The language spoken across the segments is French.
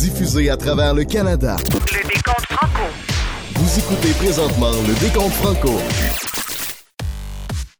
diffusée à travers le Canada. Le décompte franco. Vous écoutez présentement le décompte franco.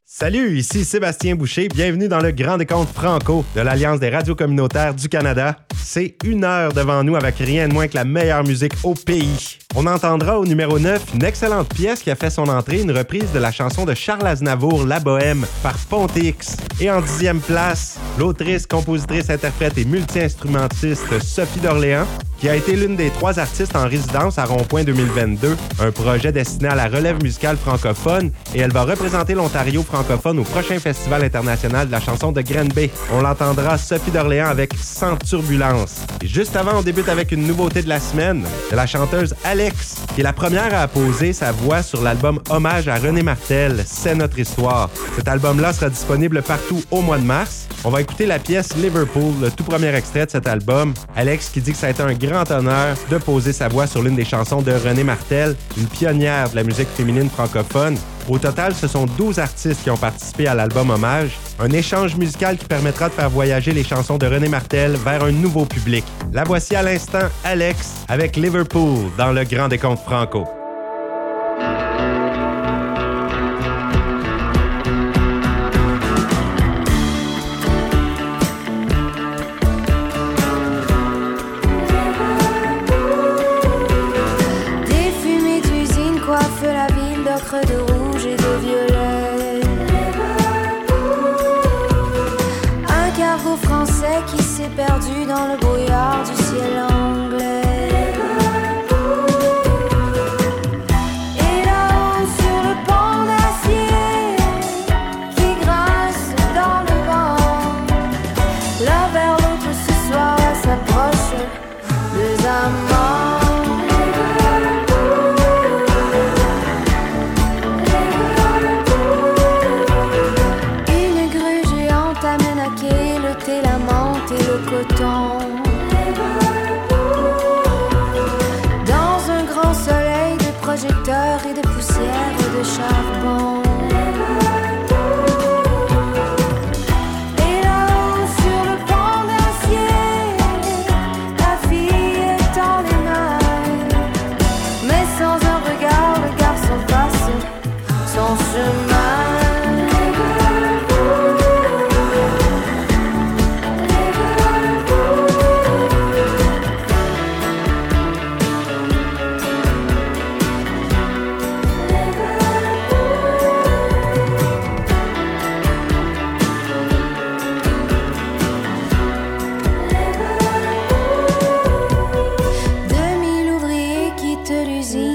Salut, ici Sébastien Boucher. Bienvenue dans le Grand Décompte Franco de l'Alliance des radios communautaires du Canada. C'est une heure devant nous avec rien de moins que la meilleure musique au pays. On entendra au numéro 9 une excellente pièce qui a fait son entrée, une reprise de la chanson de Charles Aznavour, La Bohème, par Pontix. Et en dixième place, l'autrice, compositrice, interprète et multi-instrumentiste Sophie d'Orléans, qui a été l'une des trois artistes en résidence à Rond-Point 2022, un projet destiné à la relève musicale francophone, et elle va représenter l'Ontario francophone au prochain Festival international de la chanson de Grenby. On l'entendra Sophie d'Orléans avec Sans turbulence. Et juste avant, on débute avec une nouveauté de la semaine, de la chanteuse Alex, qui est la première à poser sa voix sur l'album Hommage à René Martel, C'est notre histoire. Cet album-là sera disponible partout au mois de mars. On va écouter la pièce Liverpool, le tout premier extrait de cet album. Alex qui dit que ça a été un grand honneur de poser sa voix sur l'une des chansons de René Martel, une pionnière de la musique féminine francophone. Au total, ce sont 12 artistes qui ont participé à l'album Hommage, un échange musical qui permettra de faire voyager les chansons de René Martel vers un nouveau public. La voici à l'instant, Alex, avec Liverpool dans le Grand Décompte Franco. S'est perdu dans le brouillard du ciel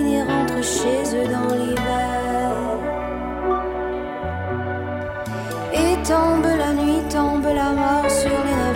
et rentrent chez eux dans l'hiver. Et tombe la nuit, tombe la mort sur les navires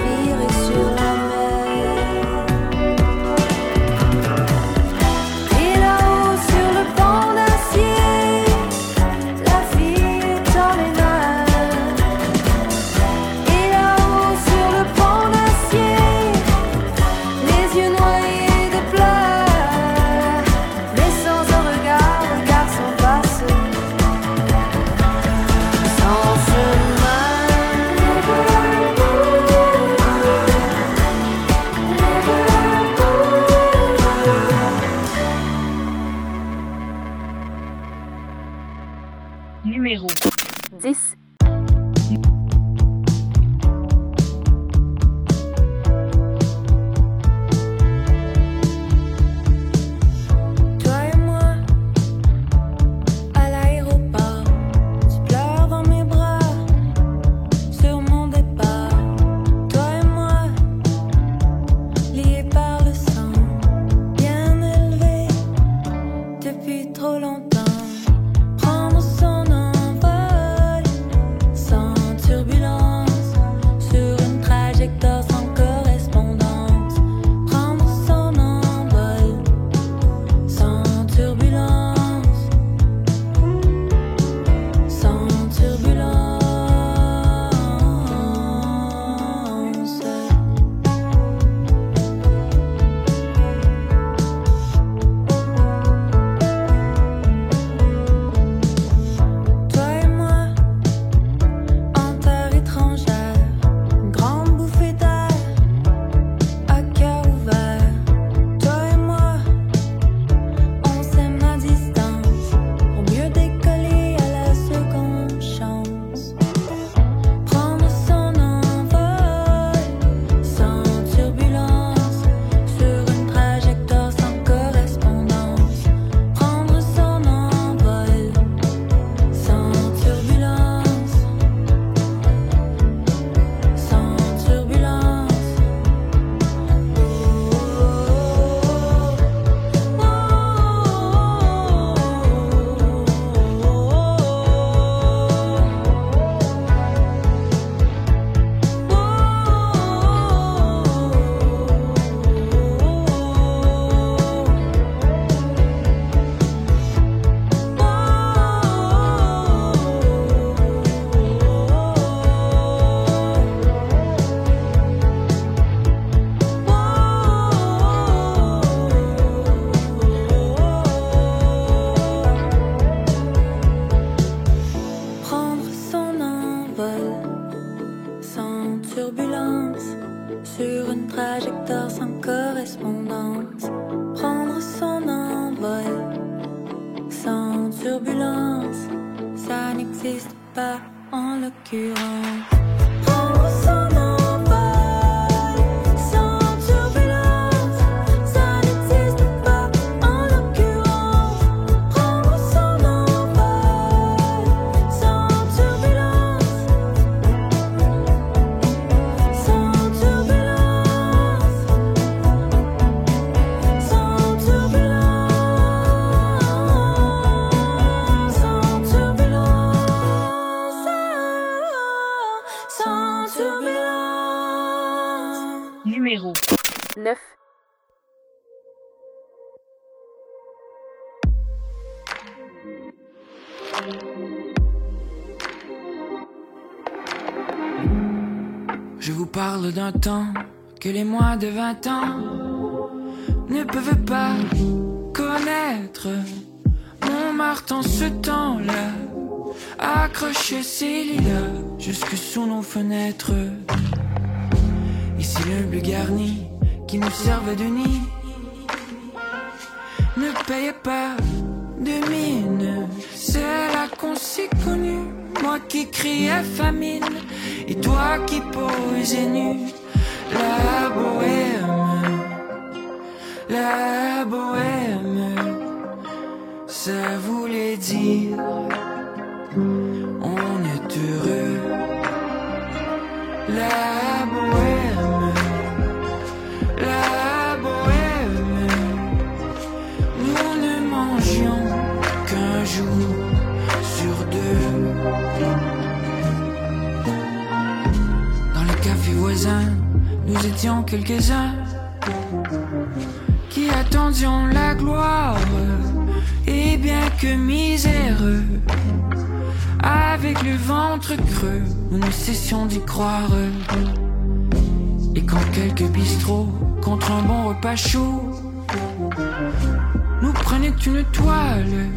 correspondance, prendre son envol sans turbulence, ça n'existe pas en l'occurrence. De 20 ans ne peuvent pas connaître. Montmartre en ce temps-là accrochait ses lilas jusque sous nos fenêtres. Ici le bleu garni qui nous servait de nid ne payait pas de mine. C'est là qu'on s'est connus. Moi qui criais famine et toi qui posais nu. La bohème, la bohème, ça voulait dire on est heureux. La bohème, la bohème, nous ne mangions qu'un jour sur deux. Dans le café voisin, nous étions quelques-uns qui attendions la gloire. Et bien que miséreux, avec le ventre creux, nous ne cessions d'y croire. Et quand quelques bistrots, contre un bon repas chaud, nous prenaient une toile,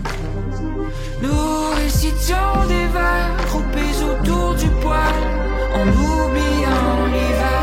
nous récitions des vers groupés autour du poêle, en oubliant l'hiver.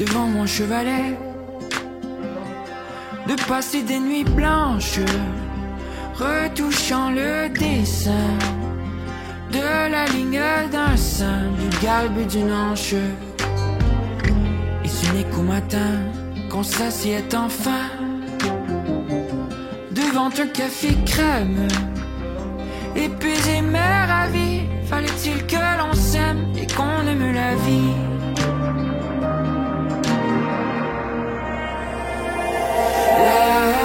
devant mon chevalet de passer des nuits blanches, retouchant le dessin de la ligne d'un sein, du galbe d'une hanche. Et ce n'est qu'au matin qu'on s'assied enfin devant un café crème. Épuisé mais ravi, fallait-il que l'on s'aime et qu'on aime la vie? La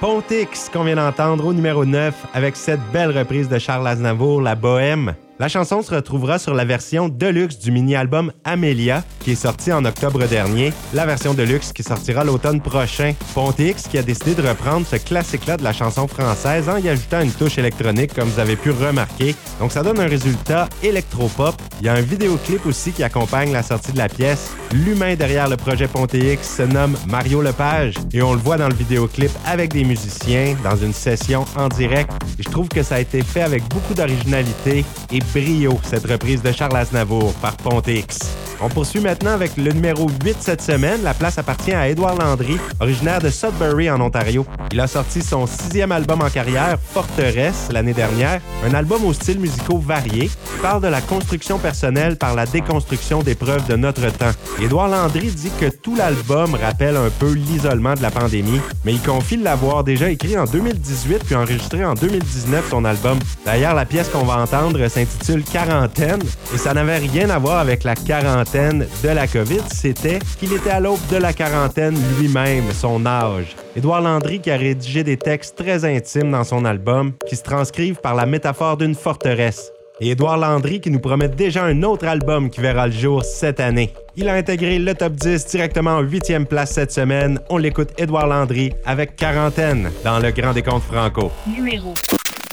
Pontix qu'on vient d'entendre au numéro 9 avec cette belle reprise de Charles Aznavour, La Bohème. La chanson se retrouvera sur la version deluxe du mini-album Amelia, qui est sorti en octobre dernier, la version deluxe qui sortira l'automne prochain. Ponte X qui a décidé de reprendre ce classique-là de la chanson française en y ajoutant une touche électronique, comme vous avez pu remarquer. Donc ça donne un résultat électropop. Il y a un vidéoclip aussi qui accompagne la sortie de la pièce. L'humain derrière le projet Ponte X se nomme Mario Lepage et on le voit dans le vidéoclip avec des musiciens dans une session en direct. Et je trouve que ça a été fait avec beaucoup d'originalité et brio, cette reprise de Charles Aznavour par Ponte X. On poursuit maintenant avec le numéro 8 cette semaine. La place appartient à Édouard Landry, originaire de Sudbury en Ontario. Il a sorti son sixième album en carrière, Forteresse, l'année dernière. Un album aux styles musicaux variés qui parle de la construction personnelle par la déconstruction des preuves de notre temps. Édouard Landry dit que tout l'album rappelle un peu l'isolement de la pandémie, mais il confie l'avoir déjà écrit en 2018 puis enregistré en 2019 son album. D'ailleurs, la pièce qu'on va entendre s'intitule Quarantaine et ça n'avait rien à voir avec la quarantaine de la COVID, c'était qu'il était à l'aube de la quarantaine lui-même, son âge. Édouard Landry qui a rédigé des textes très intimes dans son album qui se transcrivent par la métaphore d'une forteresse. Et Édouard Landry qui nous promet déjà un autre album qui verra le jour cette année. Il a intégré le top 10 directement en 8e place cette semaine. On l'écoute Édouard Landry avec Quarantaine dans le Grand Décompte Franco. Numéro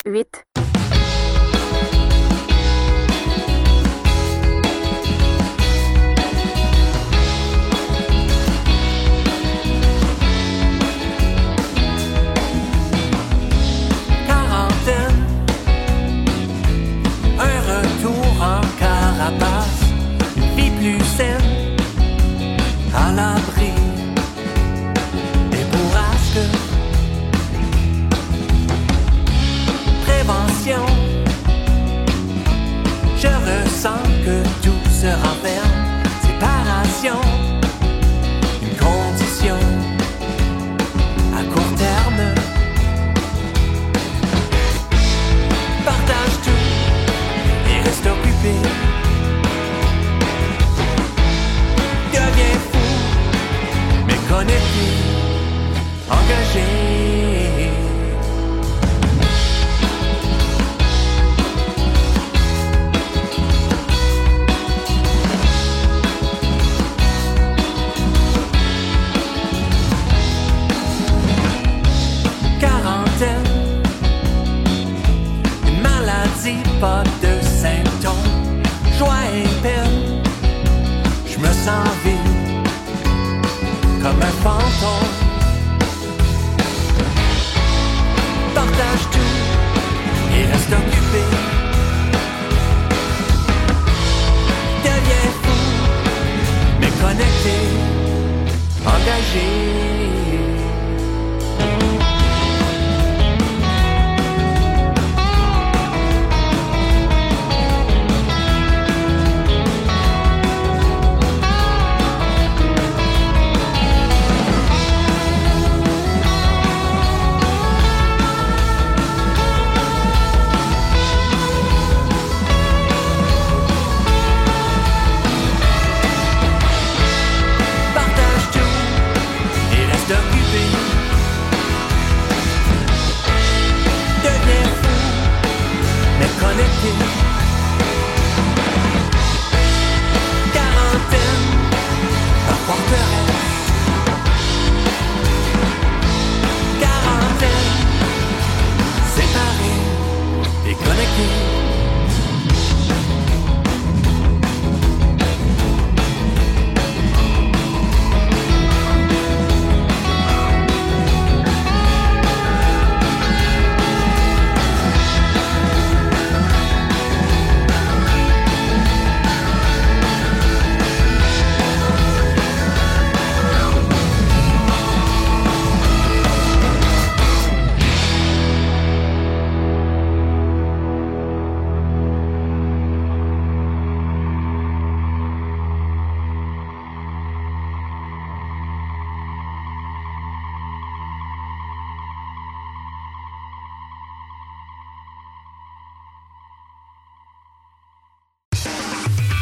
8. Tout se renferme. Séparation, une condition à court terme. partage tout et reste occupé. Deviens fou, mais connecté, engagé. Pas de symptômes, joie et peine. Je me sens vide, comme un fantôme. Partage tout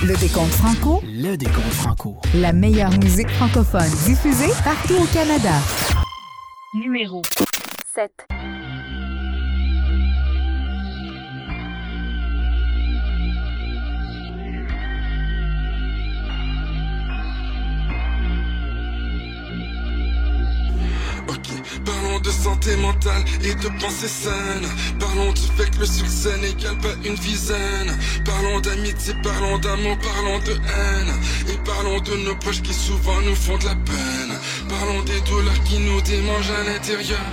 Le décompte franco, Le décompte franco. la meilleure musique francophone diffusée partout au Canada. numéro 7. Santé mentale et de pensée saine. Parlons du fait que le succès n'égale pas une dizaine. Parlons d'amitié, parlons d'amour, parlons de haine. Et parlons de nos proches qui souvent nous font de la peine. Parlons des douleurs qui nous démangent à l'intérieur.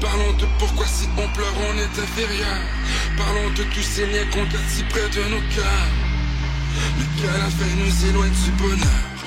Parlons de pourquoi si on pleure on est inférieur. Parlons de tous ces liens qu'on garde si près de nos cœurs. Mais qu'à la fin nous éloigne du bonheur?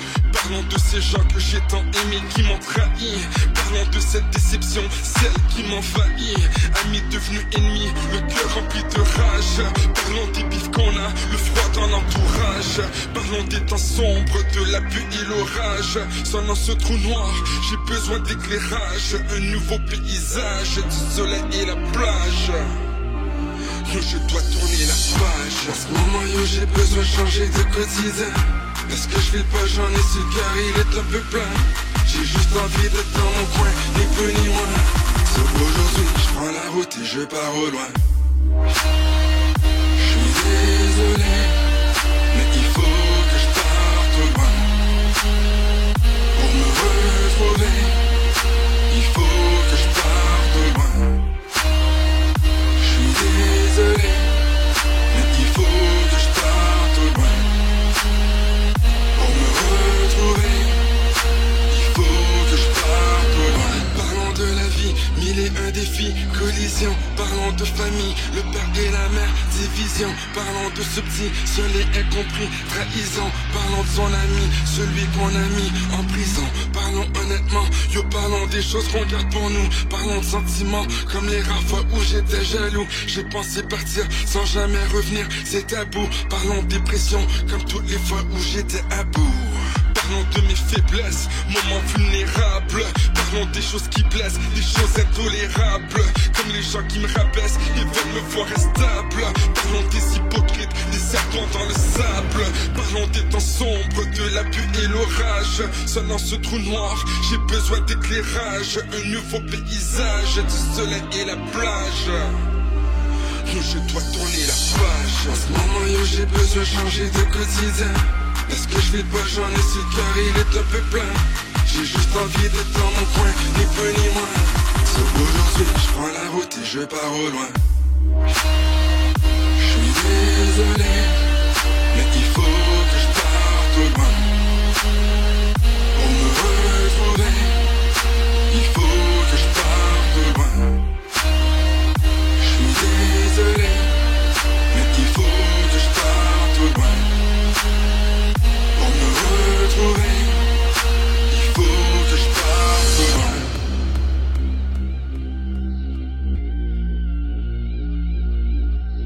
Parlons de ces gens que j'ai tant aimés qui m'ont trahi. Parlons de cette déception, celle qui m'envahit. Amis devenus ennemis, le cœur rempli de rage. Parlons des bifs qu'on a, le froid dans l'entourage. Parlons des temps sombres, de la pluie et l'orage. Sonnant ce trou noir, j'ai besoin d'éclairage. Un nouveau paysage, du soleil et la plage. Yo, je dois tourner la page. En ce moment, yo, j'ai besoin de changer de quotidien. Parce que je fais pas, j'en ai le car il est un peu plein. J'ai juste envie d'être dans mon coin, ni plus ni moins. Sauf aujourd'hui, je prends la route et je pars au loin. Je suis désolé, mais il faut que je parte au loin. Pour me retrouver, collision. Parlons de famille, le père et la mère, division. Parlons de ce petit, seul et incompris, trahison. Parlons de son ami, celui qu'on a mis en prison. Parlons honnêtement, yo, parlons des choses qu'on garde pour nous. Parlons de sentiments, comme les rares fois où j'étais jaloux. J'ai pensé partir sans jamais revenir, c'est tabou. Parlons de dépression, comme toutes les fois où j'étais à bout. Parlons de mes faiblesses, moments vulnérables. Parlons des choses qui blessent, des choses intolérables. Comme les gens qui me rabaissent et veulent me voir instable. Parlons des hypocrites, des serpents dans le sable. Parlons des temps sombres, de la pluie et l'orage. Seul dans ce trou noir, j'ai besoin d'éclairage. Un nouveau paysage, du soleil et la plage. Yo, je dois tourner la page. En ce moment, yo, j'ai besoin de changer de quotidien. Parce que je vais pas, j'en ai le cœur, il est un peu plein. J'ai juste envie d'être dans mon coin, ni plus ni moins. Sauf aujourd'hui, je prends la route et je pars au loin. Je suis désolé, mais il faut que je parte au loin.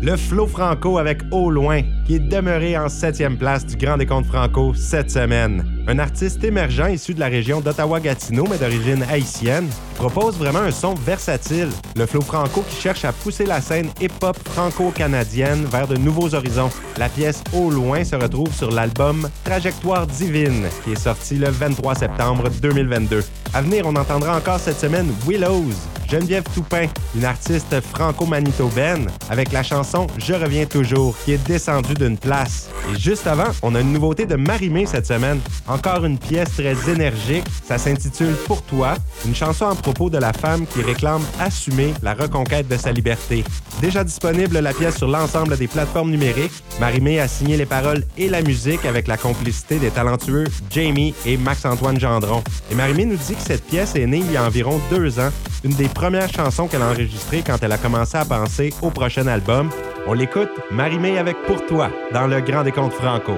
Le Flo Franco avec Au Loin, qui est demeuré en septième place du Grand Décompte Franco cette semaine. Un artiste émergent issu de la région d'Ottawa-Gatineau, mais d'origine haïtienne, propose vraiment un son versatile. Le Flo Franco qui cherche à pousser la scène hip-hop franco-canadienne vers de nouveaux horizons. La pièce Au Loin se retrouve sur l'album Trajectoire Divine, qui est sorti le 23 septembre 2022. À venir, on entendra encore cette semaine Willows, Geneviève Toupin, une artiste franco-manitobaine, avec la chanson Je reviens toujours, qui est descendue d'une place. Et juste avant, on a une nouveauté de Marimé cette semaine. Encore une pièce très énergique. Ça s'intitule Pour toi, une chanson à propos de la femme qui réclame assumer la reconquête de sa liberté. Déjà disponible la pièce sur l'ensemble des plateformes numériques, Marimé a signé les paroles et la musique avec la complicité des talentueux Jamie et Max-Antoine Gendron. Et Marimé nous dit que cette pièce est née il y a environ deux ans, une des premières chansons qu'elle a enregistrées quand elle a commencé à penser au prochain album. On l'écoute, Marimé avec Pour toi, dans le Grand Décompte Franco.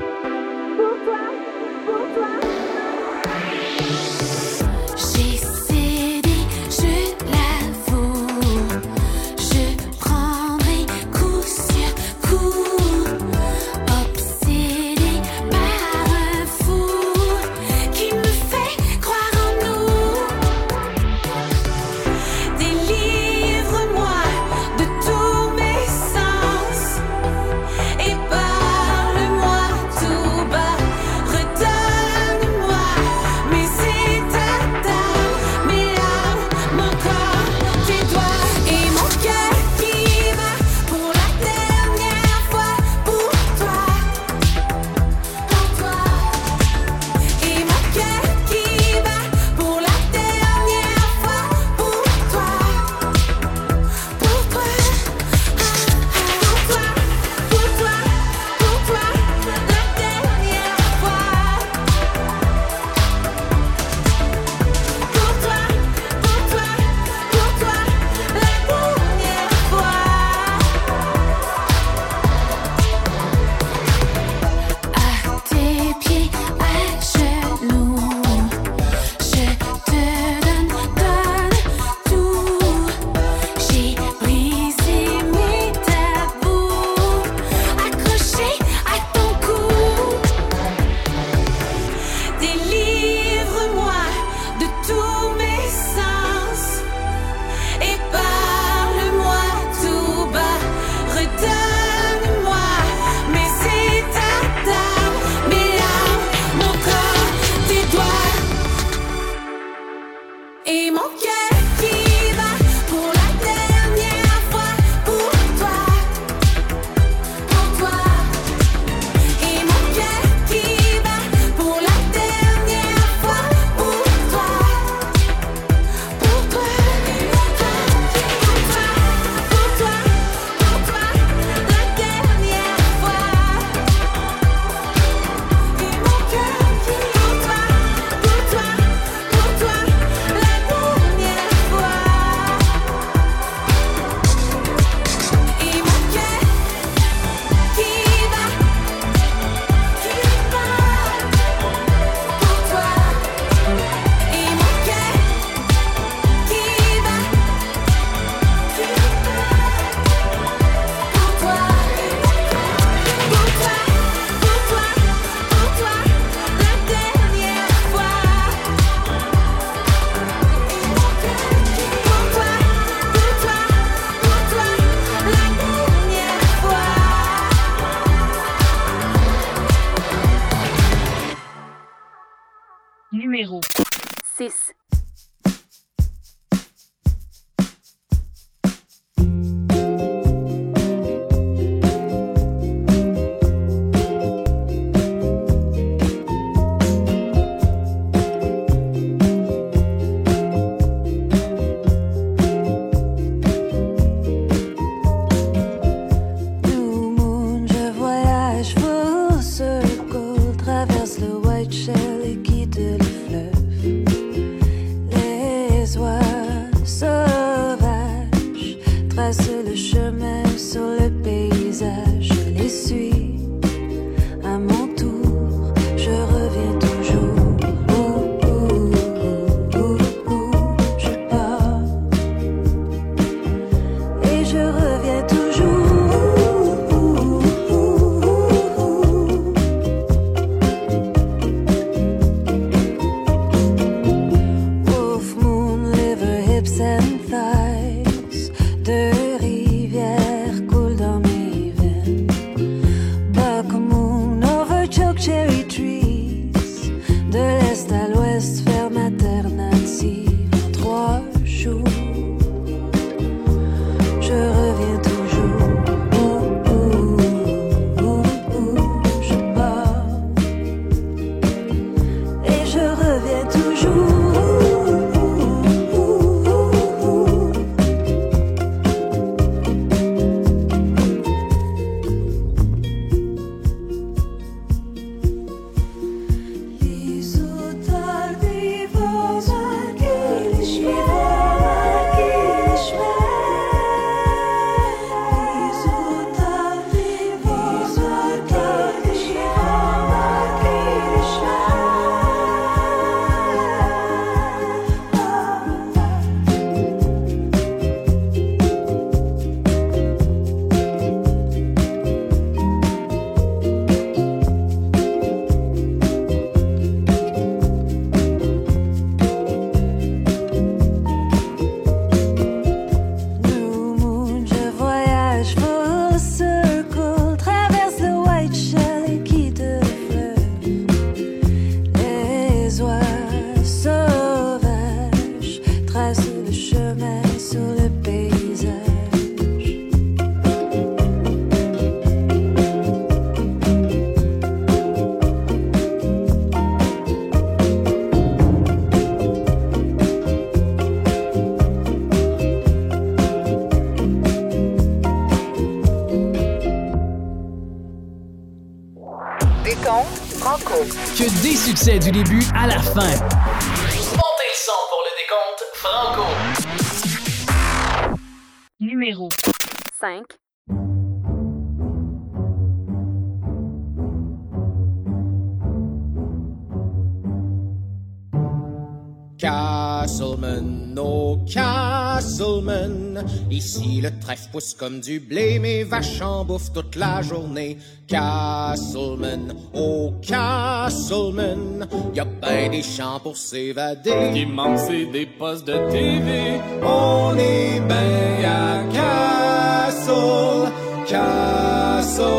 Que des succès du début à la fin. Montez le son pour le décompte Franco. Numéro 5. Castleman, oh Castleman. Ici le trèfle pousse comme du blé, mes vaches en bouffent toute la journée. Castleman, oh Castleman. Y a ben des champs pour s'évader. Qui manque c'est des postes de TV. On est ben à Castle, Castleman.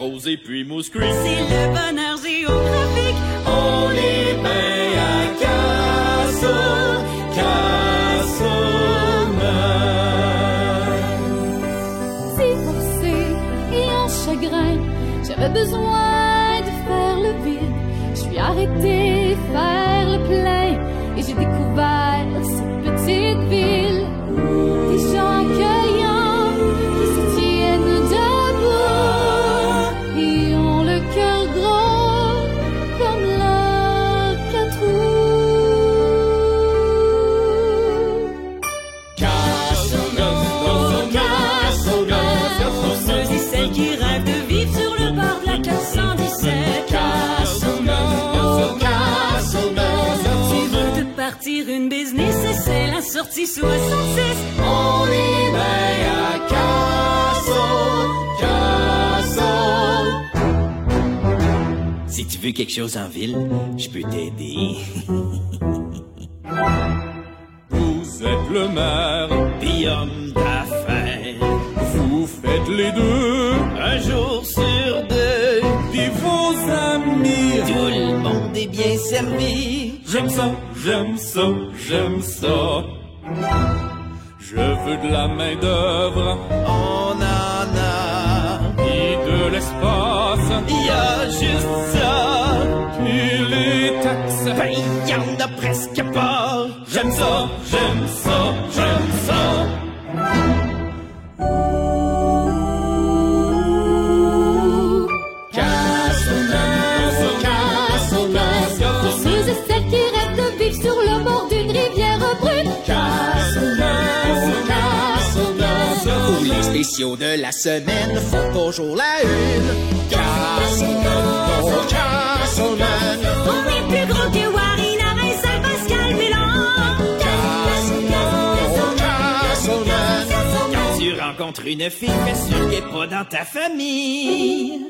Rosé puis Moose Creek. C'est le bonheur géographique. On est bien à Casso, Casso Divorcé et en chagrin, j'avais besoin de faire le vide. Je suis arrêté, faire le plein, et j'ai découvert cette petite ville. 66, on y met à Cassol, Cassol. Si tu veux quelque chose en ville, je peux t'aider. Vous êtes le maire, puis homme d'affaires. Vous faites les deux, un jour sur deux. Puis vos amis, tout le monde est bien servi. J'aime ça, j'aime ça, j'aime ça. De la main semaine font toujours la une. Castleman, oh Castleman. On est plus gros que. Oh Castleman. Quand tu rencontres une fille, fais sûr qu'elle est pas dans ta famille.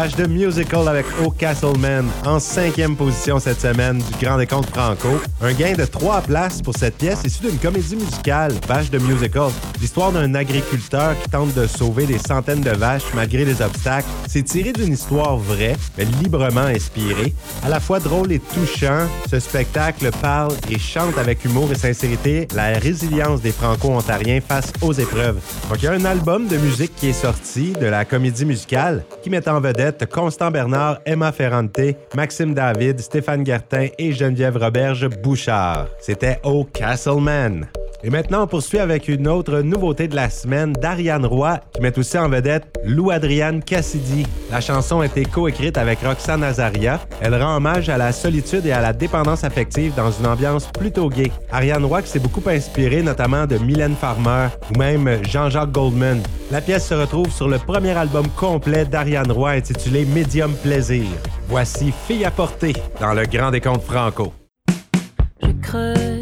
Vache de musical avec O Castleman en cinquième position cette semaine du Grand Décompte Franco. Un gain de trois places pour cette pièce issue d'une comédie musicale, Vache de musical. L'histoire d'un agriculteur qui tente de sauver des centaines de vaches malgré les obstacles. C'est tiré d'une histoire vraie, mais librement inspirée. À la fois drôle et touchant, ce spectacle parle et chante avec humour et sincérité la résilience des Franco-Ontariens face aux épreuves. Donc il y a un album de musique qui est sorti de la comédie musicale qui met en vedette Constant Bernard, Emma Ferrante, Maxime David, Stéphane Gertin et Geneviève Roberge Bouchard. C'était O Castleman. Et maintenant, on poursuit avec une autre nouveauté de la semaine d'Ariane Roy, qui met aussi en vedette Lou Adriane Cassidy. La chanson a été coécrite avec Roxane Azaria. Elle rend hommage à la solitude et à la dépendance affective dans une ambiance plutôt gay. Ariane Roy qui s'est beaucoup inspirée notamment de Mylène Farmer ou même Jean-Jacques Goldman. La pièce se retrouve sur le premier album complet d'Ariane Roy intitulé Medium Plaisir. Voici Fille à porter dans le Grand Décompte Franco. Je creuse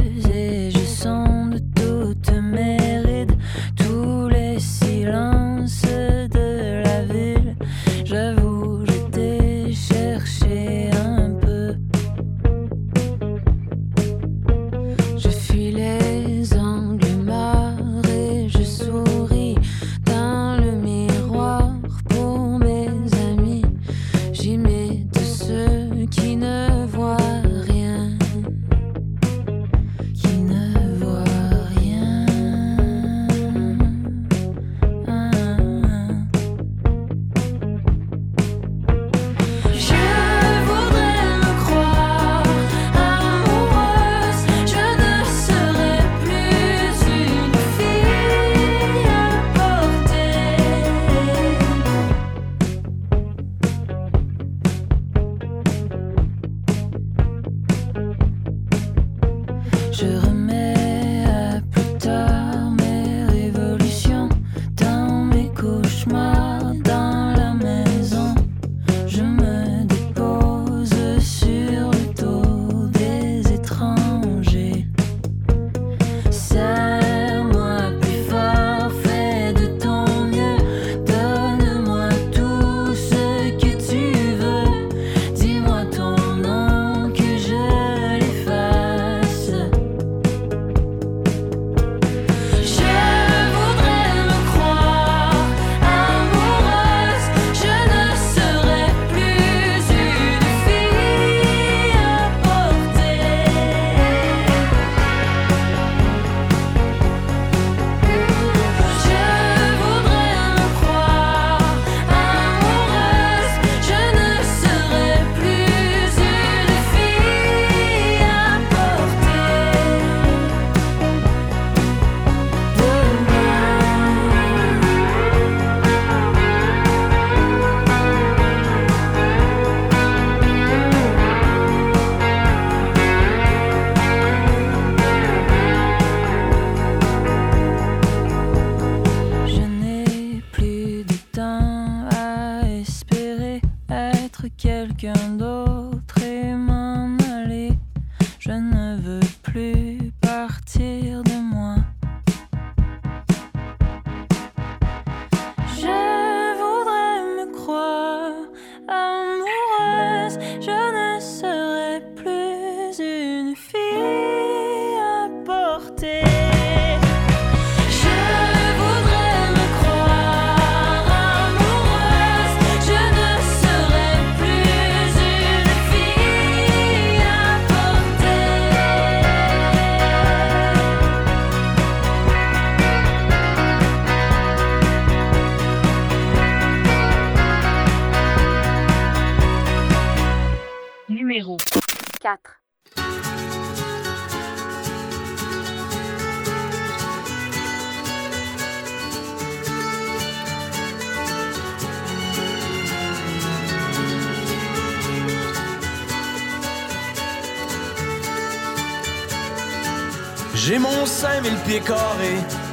broken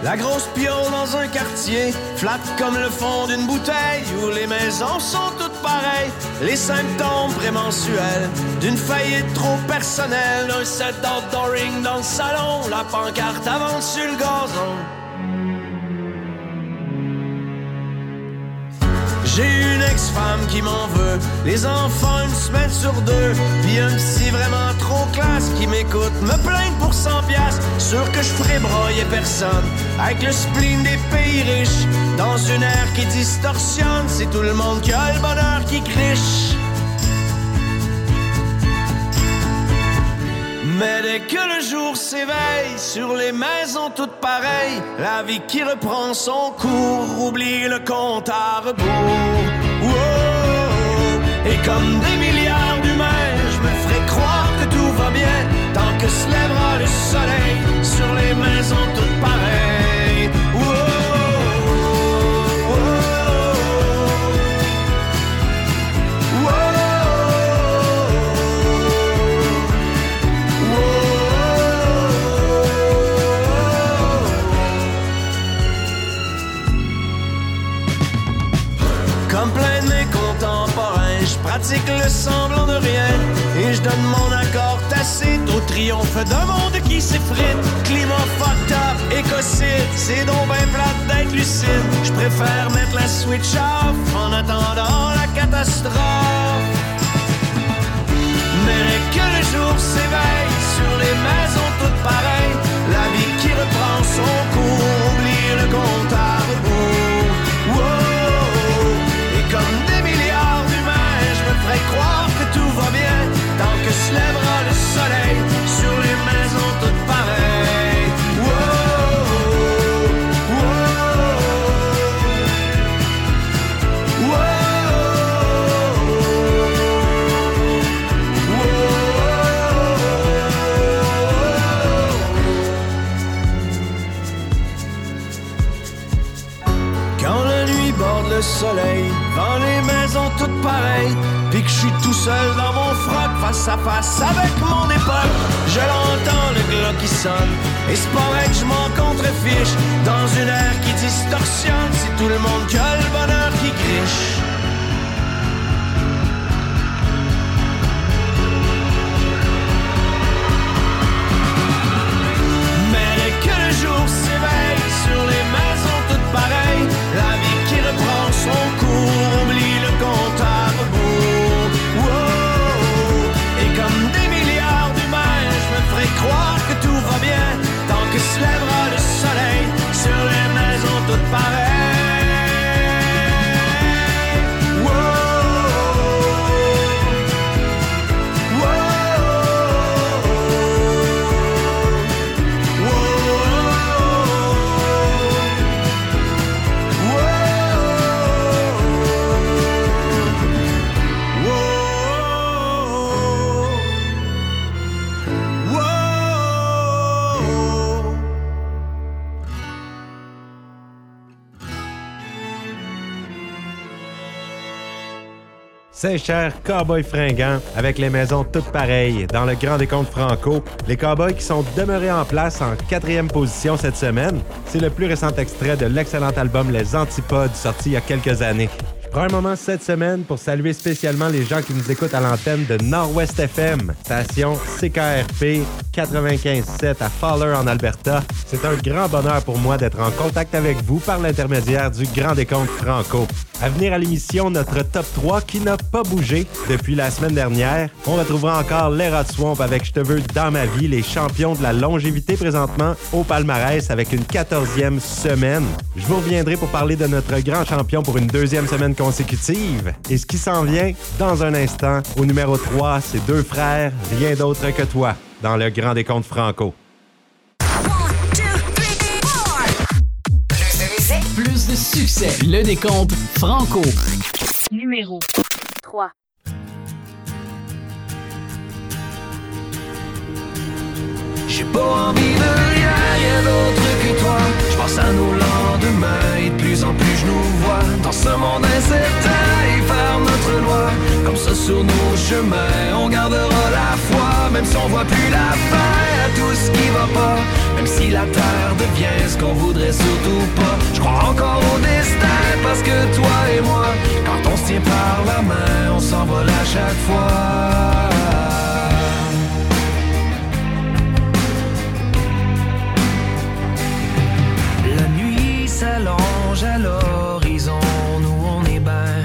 la grosse piole dans un quartier, flat comme le fond d'une bouteille où les maisons sont toutes pareilles. Les symptômes prémensuels d'une faillite trop personnelle, un set d'outdooring dans le salon, la pancarte avance sur le gazon. J'ai une ex-femme qui m'en veut, les enfants une semaine sur deux, puis un psy vraiment trop classe qui m'écoute, me plaindre pour 100 piastres, sûr que je ferai broyer personne, avec le spleen des pays riches, dans une ère qui distorsionne, c'est tout le monde qui a le bonheur qui criche. Mais dès que le jour s'éveille sur les maisons toutes pareilles, la vie qui reprend son cours, oublie le compte à rebours. Wow! Et comme des milliards d'humains, je me ferai croire que tout va bien tant que se lèvera le soleil sur les maisons toutes semblant de rien et je donne mon accord tacite au triomphe d'un monde qui s'effrite. Climat fucked écocide, c'est donc ben plate d'être lucide. Je préfère mettre la switch off en attendant la catastrophe. Mais que le jour s'éveille sur les maisons toutes pareilles, la vie qui reprend son cours, oublie le compte à rebours. Saint-Cher, cowboy fringant, avec les maisons toutes pareilles. Dans le Grand Décompte Franco, les cowboys qui sont demeurés en place en quatrième position cette semaine, c'est le plus récent extrait de l'excellent album Les Antipodes, sorti il y a quelques années. Un moment cette semaine pour saluer spécialement les gens qui nous écoutent à l'antenne de Nord-Ouest FM, station CKRP 95.7 à Fowler en Alberta. C'est un grand bonheur pour moi d'être en contact avec vous par l'intermédiaire du Grand Décompte Franco. À venir à l'émission, notre top 3 qui n'a pas bougé depuis la semaine dernière. On retrouvera encore les Rod Swamp avec Je te veux dans ma vie, les champions de la longévité présentement au palmarès avec une 14e semaine. Je vous reviendrai pour parler de notre grand champion pour une deuxième semaine consécutive. Et ce qui s'en vient dans un instant, au numéro 3, c'est deux frères, rien d'autre que toi, dans le Grand Décompte Franco. Plus de succès. Le décompte Franco. Numéro 3. J'ai pas envie de rien, rien d'autre que toi. Pense à nos lendemains et de plus en plus je nous vois dans ce monde incertain et faire notre loi. Comme ça sur nos chemins, on gardera la foi, même si on voit plus la fin à tout ce qui va pas. Même si la terre devient ce qu'on voudrait surtout pas. Je crois encore au destin parce que toi et moi, quand on se tient par la main, on s'envole à chaque fois. À l'horizon, nous on est ben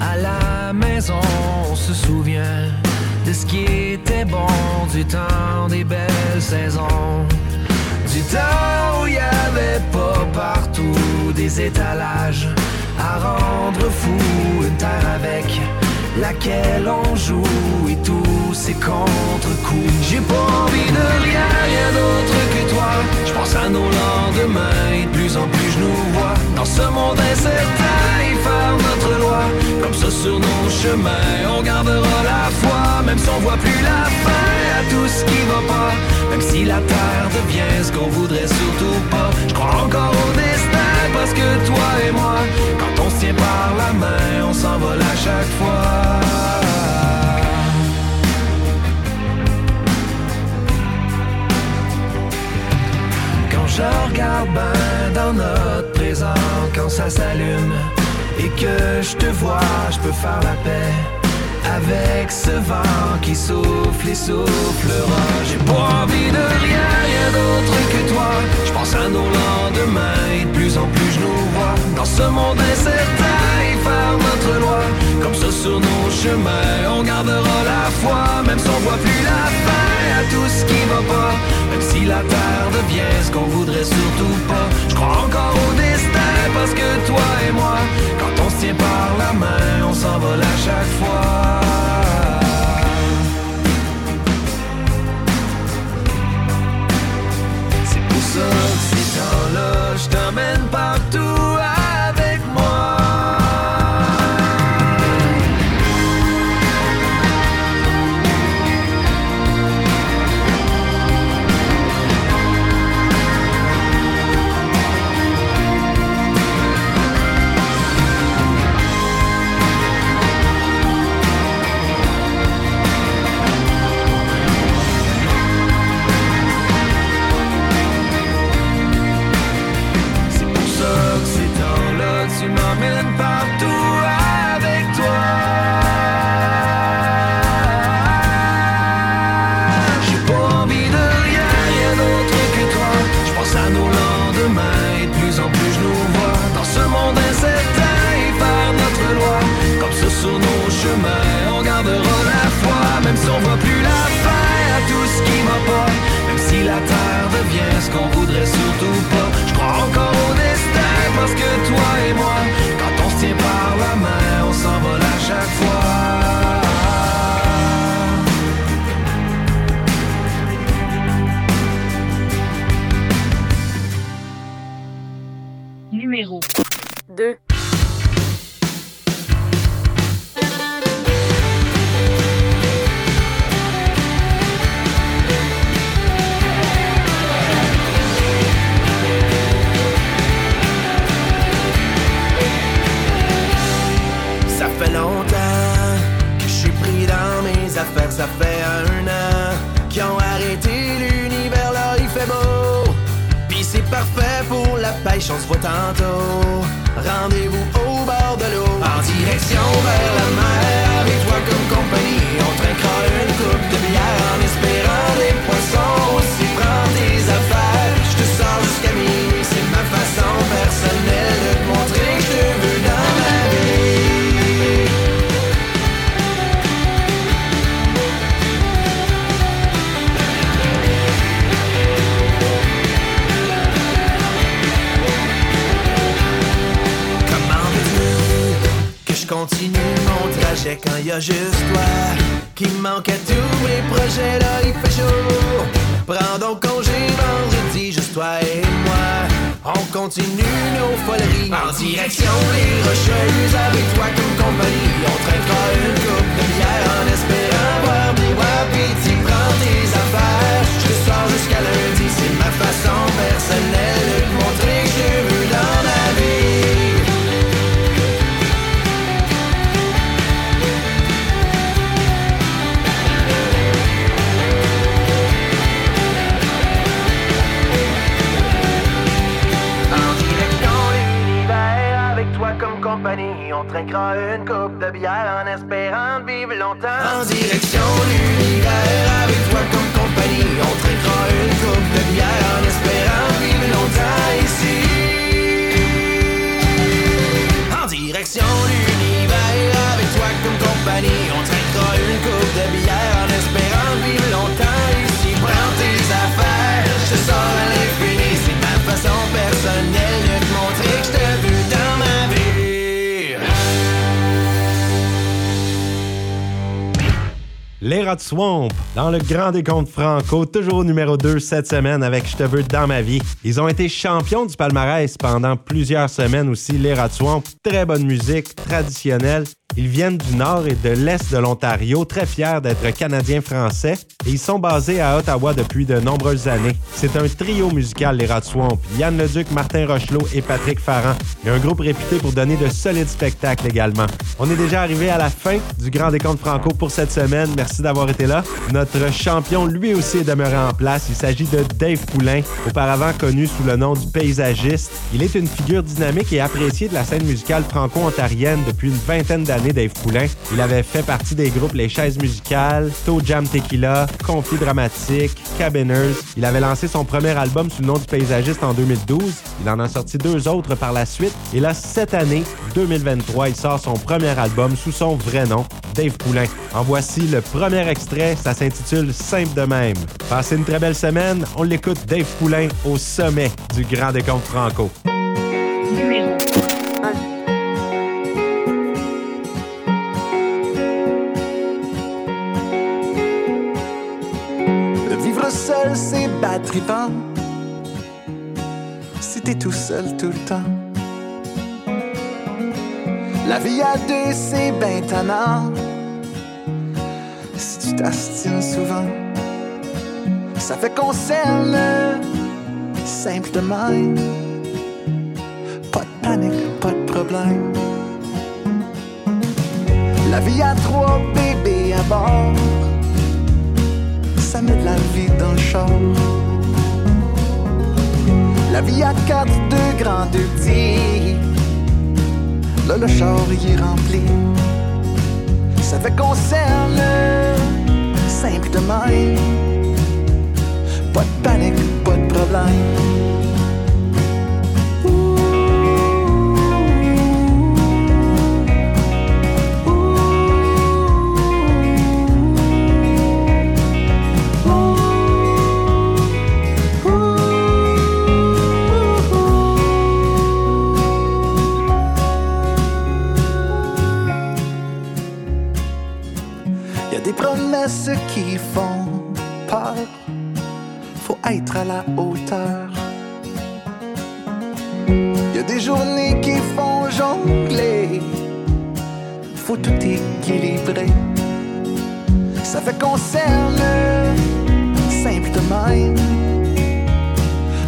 à la maison, on se souvient de ce qui était bon du temps des belles saisons. Du temps où il y avait pas partout des étalages à rendre fou, une terre avec laquelle on joue et tous ces contre-coups. J'ai pas envie de rien, rien d'autre que toi. Je pense à nos lendemains et de plus en plus je nous vois dans ce monde incertain et faire notre loi. Comme ça sur nos chemins, on gardera la foi, même si on voit plus la fin à tout ce qui va pas. Même si la terre devient ce qu'on voudrait surtout pas. Je crois encore au destin parce que toi et moi, quand on se tient par la main, on s'envole à chaque fois. Je regarde ben dans notre présent, quand ça s'allume et que je te vois, je peux faire la paix avec ce vent qui souffle et soufflera. J'ai pas envie de rien, rien d'autre que toi. Je pense à nos lendemains et de plus en plus je nous vois dans ce monde incertain et faire notre loi. Comme ça sur nos chemins, on gardera la foi, même si on voit plus la fin à tout ce qui va pas. Même si la terre devient ce qu'on voudrait surtout pas. Je crois encore au destin parce que toi et moi, quand on se tient par la main, on s'envole à chaque fois. C'est pour ça que ces temps-là, je t'emmène partout Donc congé vendredi, juste toi et moi. On continue nos foleries en direction des rocheuses avec toi comme compagnie. On traînera une coupe de bière en espérant voir des wapis. Tu prends tes affaires, je sors jusqu'à lundi. C'est ma façon personnelle de montrer que je veux compagnie On trinquera une coupe de bière en espérant vivre longtemps. En direction l'univers avec toi comme compagnie On trinquera une coupe de bière en espérant vivre longtemps ici. En direction l'univers avec toi comme compagnie On trinquera une coupe de bière en espérant vivre longtemps ici. Prends tes affaires, je sors à l'infini C'est ma façon personnelle Les Rats Swamp, dans le grand décompte franco, toujours numéro 2 cette semaine avec Je te veux dans ma vie. Ils ont été champions du palmarès pendant plusieurs semaines aussi, les Rats Swamp. Très bonne musique, traditionnelle. Ils viennent du nord et de l'est de l'Ontario, très fiers d'être canadiens-français, et ils sont basés à Ottawa depuis de nombreuses années. C'est un trio musical, les Rats Swamp. Yann Leduc, Martin Rochelot et Patrick Farran. Et un groupe réputé pour donner de solides spectacles également. On est déjà arrivé à la fin du Grand Décompte Franco pour cette semaine. Merci d'avoir été là. Notre champion, lui aussi, est demeuré en place. Il s'agit de Dave Poulain, auparavant connu sous le nom du paysagiste. Il est une figure dynamique et appréciée de la scène musicale franco-ontarienne depuis une vingtaine d'années, Dave Poulain. Il avait fait partie des groupes Les Chaises Musicales, Toe Jam Tequila, Conflit Dramatique, Cabiners. Il avait lancé son premier album sous le nom du paysagiste en 2012. Il en a sorti deux autres par la suite. Et là, cette année, 2023, il sort son premier album sous son vrai nom, Dave Poulain. En voici le premier extrait, ça s'intitule Simple de même. Passez une très belle semaine, on l'écoute Dave Poulain au sommet du Grand Décompte Franco. Battrivant. Si t'es tout seul tout le temps. La vie à deux, c'est ben tannant. Si tu t'astines souvent, ça fait qu'on s'aime simple de même. Pas de panique, pas de problème. La vie à trois bébés à bord de la vie dans le char. La vie à quatre, deux grands, deux petits. Là, le char, il est rempli. Ça fait qu'on s'aime simple de même. Pas de panique, pas de problème. Promesses qui font peur. Faut être à la hauteur. Y a des journées qui font jongler. Faut tout équilibrer. Ça fait qu'on simple de.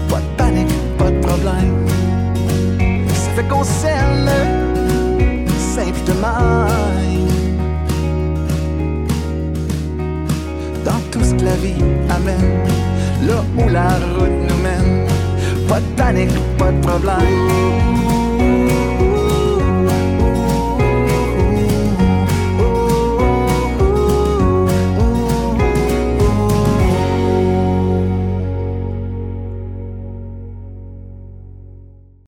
Pas de panique, pas de problème. Ça fait qu'on simple de. Tout ce que la vie amène, là où la route nous mène. Pas de panique, pas de problème.